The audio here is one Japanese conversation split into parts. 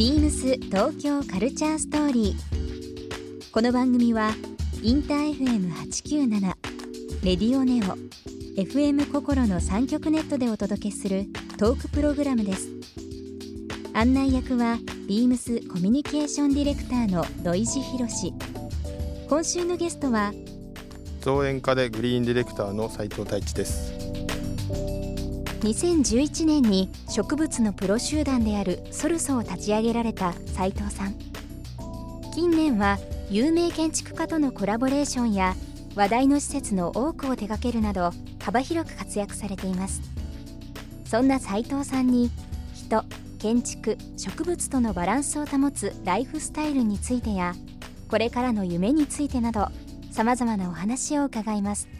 ビームス東京カルチャーストーリー。この番組はインター FM897 レディオネオ FM 心の3極ネットでお届けするトークプログラムです。案内役はビームスコミュニケーションディレクターの土井博志今週のゲストは造園家でグリーンディレクターの斉藤太一です。2011年に植物のプロ集団であるソルソを立ち上げられた斉藤さん。近年は有名建築家とのコラボレーションや話題の施設の多くを手掛けるなど幅広く活躍されています。そんな斉藤さんに人建築植物とのバランスを保つライフスタイルについてやこれからの夢についてなどさまざまなお話を伺います。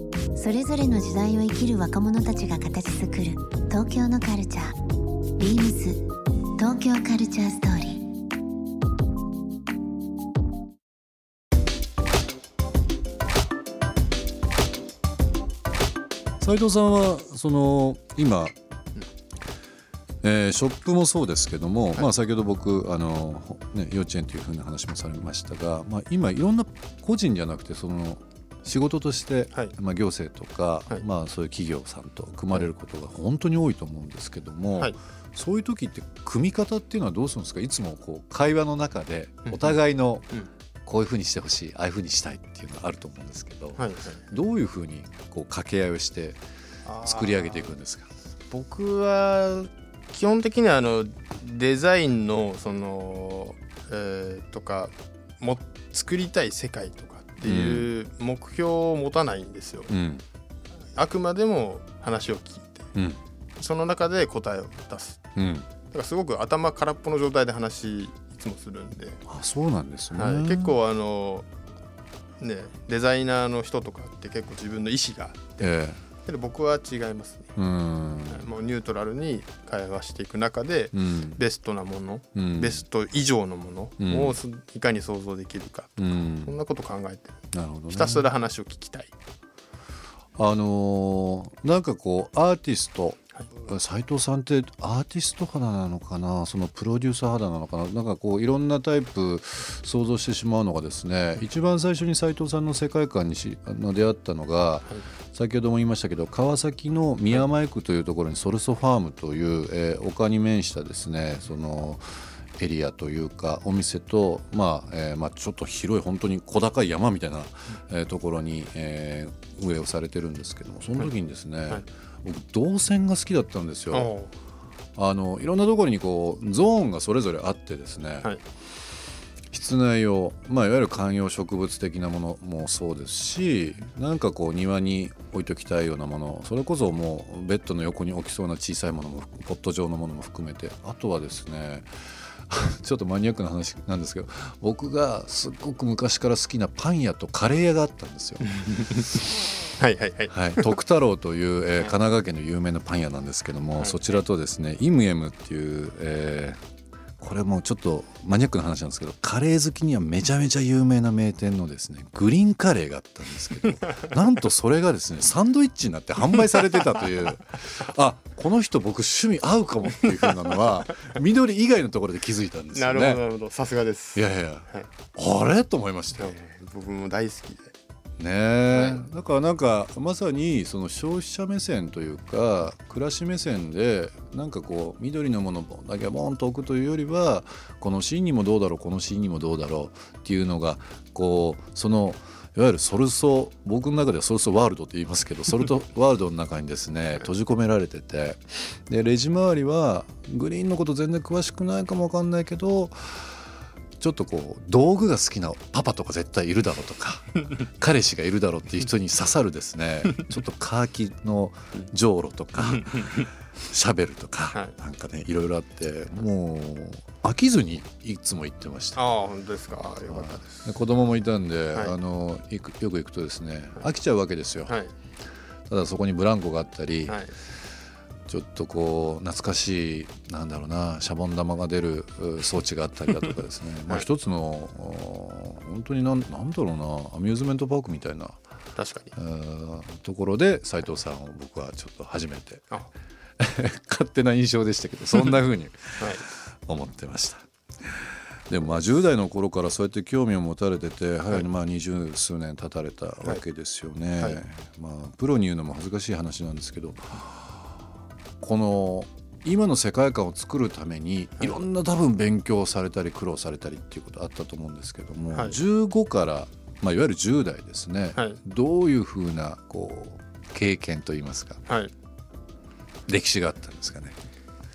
それぞれの時代を生きる若者たちが形作る東京のカルチャー。ビームス。東京カルチャーストーリー。斉藤さんはその今、えーショップもそうですけども、まあ、先ほど僕あの、ね、幼稚園というふうな話もされましたが、まあ、今いろんな個人じゃなくてその仕事として、はい。まあ、行政とか、はい。まあ、そういう企業さんと組まれることが本当に多いと思うんですけども、はい。そういう時って組み方っていうのはどうするんですか？いつもこう会話の中でうんお互いのうん。こういうふうにしてほしいああいうふうにしたいっていうのがあると思うんですけど、どういうふうにこう掛け合いをして作り上げていくんですか？僕は基本的にはあのデザインのその、えーとかも作りたい世界とかっていう目標を持たないんですよ、うん。あくまでも話を聞いてうん。その中で答えを出す。うん、だからすごく頭空っぽの状態で話いつもするんで、あそうなんですね、はい、結構あのねデザイナーの人とかって結構自分の意思があってえけど僕は違いますね、えうん。もうニュートラルに会話していく中でうん。ベストなもの、うん。ベスト以上のもうんのをすいかに想像できるか、うん。そんなこと考えてる。なるほど、ね、ひたすら話を聞きたい、あのーなんかこうアーティストはい斉藤さんってアーティスト肌なのかな？そのプロデューサー肌なのかな？なんかこういろんなタイプ想像してしまうのがですね一番最初に斉藤さんの世界観にしあの出会ったのが、先ほども言いましたけど川崎の宮前区というところにソルソファームという、えー丘に面したですねそのエリアというかお店と、まあえーまあ、ちょっと広い本当に小高い山みたいな、えーところに、えー運営をされてるんですけどもその時にですね、はい僕動線が好きだったんですよ。おあのいろんなところにこうゾーンがそれぞれあってですね、はい。室内用、まあ、いわゆる観葉植物的なものもそうですしなんかこう庭に置いときたいようなものそれこそもうベッドの横に置きそうな小さいものもポット状のものも含めて。あとはですね ちょっとマニアックな話なんですけど僕がすっごく昔から好きなパン屋とカレー屋があったんですよ。はいはいはい。はい、徳太郎という、えー神奈川県の有名なパン屋なんですけども、はい。そちらとですねイムエムっていう、えーこれもちょっとマニアックな話なんですけどカレー好きにはめちゃめちゃ有名な名店のですねグリーンカレーがあったんですけど なんとそれがですねサンドイッチになって販売されてたという。あこの人僕趣味合うかもっていうふうなのは緑以外のところで気づいたんですなよね。るほどなるほど。さすがです。いやいや。はい。あれ？と思いましたよ。えー僕も大好きでね。え、だからなんかまさにその消費者目線というか暮らし目線でなんかこう緑のものだけボンと置くというよりはこのシーンにもどうだろうこのシーンにもどうだろうっていうのがこうそのいわゆるソルソ僕の中ではソルソワールドって言いますけどソルト ワールドの中にですね閉じ込められててでレジ周りはグリーンのこと全然詳しくないかもわかんないけどちょっとこう道具が好きなパパとか絶対いるだろうとか 彼氏がいるだろうっていう人に刺さるですね。ちょっとカーキのじょうろとかシャベルとか、はい。なんかねいろいろあってもう飽きずにいつも行ってました。ああ本当ですか。よかったです。で子供もいたんで、はい。あのよく行くとですね飽きちゃうわけですよ、はい。ただそこにブランコがあったり、はいちょっとこう懐かしいなんだろうなシャボン玉が出るう装置があったりだとかですね、まあはい一つのお本当になんなんだろうなアミューズメントパークみたいな確かに。えーところで斉藤さんを僕はちょっと初めて 勝手な印象でしたけどそんな風に い。思ってました。でもまあ10代の頃からそうやって興味を持たれてて早にまあ二十数年経たれたわけですよね。はい。まあプロに言うのも恥ずかしい話なんですけどこの今の世界観を作るためにい。ろんな多分勉強されたり苦労されたりっていうことあったと思うんですけども、はい。15から、まあ、いわゆる10代ですね、はい。どういうふうなこう経験といいますかはい。歴史があったんですかね。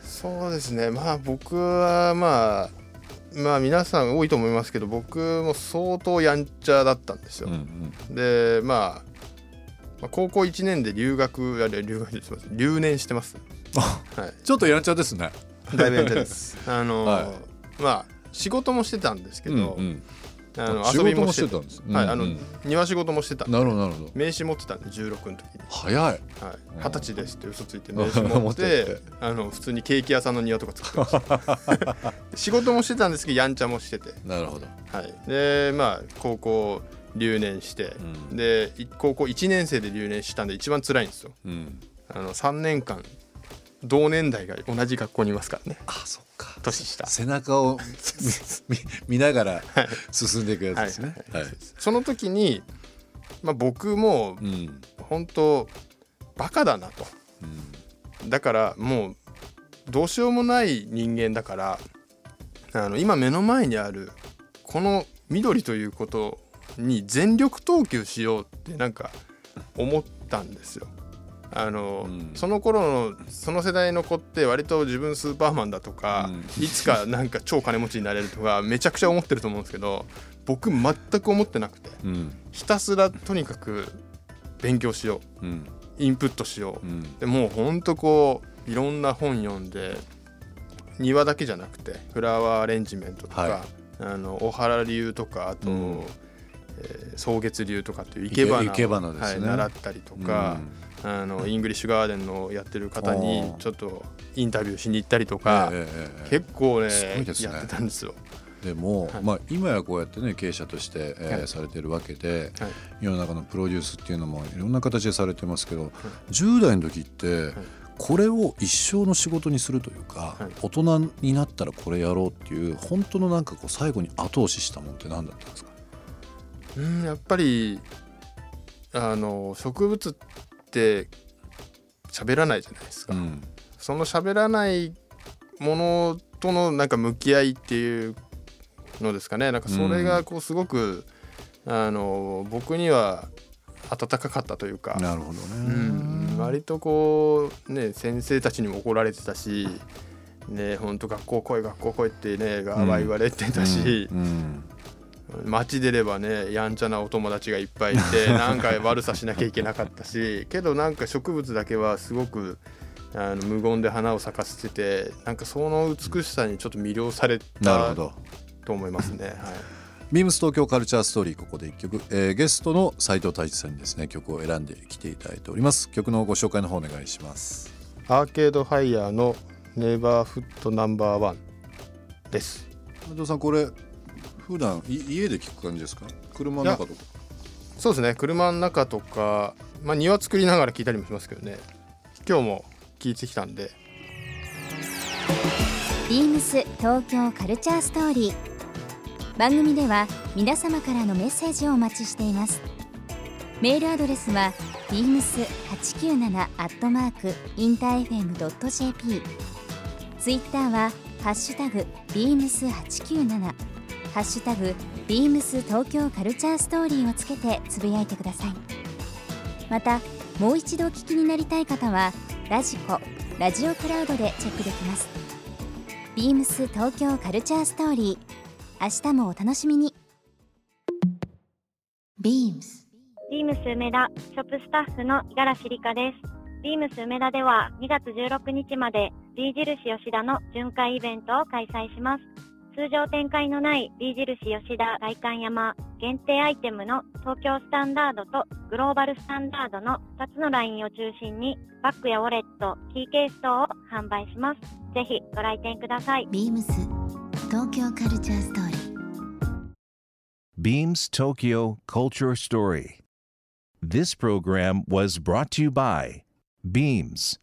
そうですね。まあ僕はまあまあ皆さん多いと思いますけど僕も相当やんちゃだったんですよ、うんうん。でまあまあ高校1年で留学あれ留学します留年してますはい。ちょっとやんちゃですね。だいぶやんちゃです。あの、はまあ仕事もしてたんですけど、うんうん。あの仕遊び事もしてたんです。はい、あのうんうん庭仕事もしてた。なるほどなるほど。名刺持ってたんで16の時に。早い。はい。二十歳ですって嘘ついて名刺持持っって。てあの普通にケーキ屋さんの庭とか作ってました。仕事もしてたんですけどやんちゃもしてて。なるほど。はい。でまあ高校留年して、うん。でい高校1年生で留年したんで一番辛いんですよ。うん。あの3年間同年代が同じ学校にいますからねあ、そっか。年下背中を見 見ながら進んでいくやつですね。ははいい。その時に、まあ、僕もうん。本当バカだなとうんだからもうどうしようもない人間だからあの今目の前にあるこの緑ということに全力投球しようってなんか思ったんですよ。あのうん。その頃のその世代の子って割と自分スーパーマンだとか、いつかなんか超金持ちになれるとかめちゃくちゃ思ってると思うんですけど僕全く思ってなくてうん。ひたすらとにかく勉強しよう。うん。インプットしよう。うん。でもうほんとこういろんな本読んで庭だけじゃなくてフラワーアレンジメントとか、はい。あの小原流とかあと、うん。えー草月流とかっていう生け花をね。はい、習ったりとか、あのイングリッシュガーデンのやってる方にちょっとインタビューしに行ったりとうんか、結構ねすごいですね。やってたんですよ。でも、はい。まあ、今やこうやってね経営者として、えーはい。されてるわけで、はい。世の中のプロデュースっていうのもいろんな形でされてますけど、10代の時って、これを一生の仕事にするというか、はい。大人になったらこれやろうっていう本当のなんかこう最後に後押ししたもんって何だったんですか？うんやっぱりあの植物って喋らないじゃないですか。うん。その喋らないものとのなんか向き合いっていうのですかね。なんかそれがこうすごく、あの僕には温かかったというか、なるほどね、うん、割とこうね先生たちにも怒られてたしね本当学校来い学校来いってねがわ言われてたし、うん。うん街出ればねやんちゃなお友達がいっぱいいて なんか悪さしなきゃいけなかったしけどなんか植物だけはすごくあの無言で花を咲かせててなんかその美しさにちょっと魅了されたなるほど。と思いますね。はい。ビームス東京カルチャーストーリーここで一曲、えーゲストの斉藤太一さんにですね。曲を選んできていただいております。曲のご紹介の方お願いします。アーケードファイヤーのネバーフットナンバーワンです。斉藤さんこれ普段い家で聞く感じですか？車の中とか。そうですね。車の中とか、まあ、庭作りながら聞いたりもしますけどね。今日も聞いてきたんで。ビームス東京カルチャーストーリー。番組では皆様からのメッセージをお待ちしています。メールアドレスは beams897 アットマークインター FM.jp ツイッターはハッシュタグ beams897 ハッシュタグ beams 東京カルチャーストーリーをつけてつぶやいてくださいまたもう一度お聞きになりたい方はラジコラジオクラウドでチェックできますビームス東京カルチャーストーリー明日もお楽しみに BEAMS ビームス梅田ショップスタッフの五十嵐里香です。ビームス梅田では2月16日まで B 印吉田の巡回イベントを開催します。通常展開のない B 印吉田外観山限定アイテムの東京スタンダードとグローバルスタンダードの2つのラインを中心にバッグやウォレット、キーケース等を販売します。ぜひご来店ください。BEAMS 東京カルチャーストーリー Beams Tokyo Culture Story. This program was brought to you by Beams.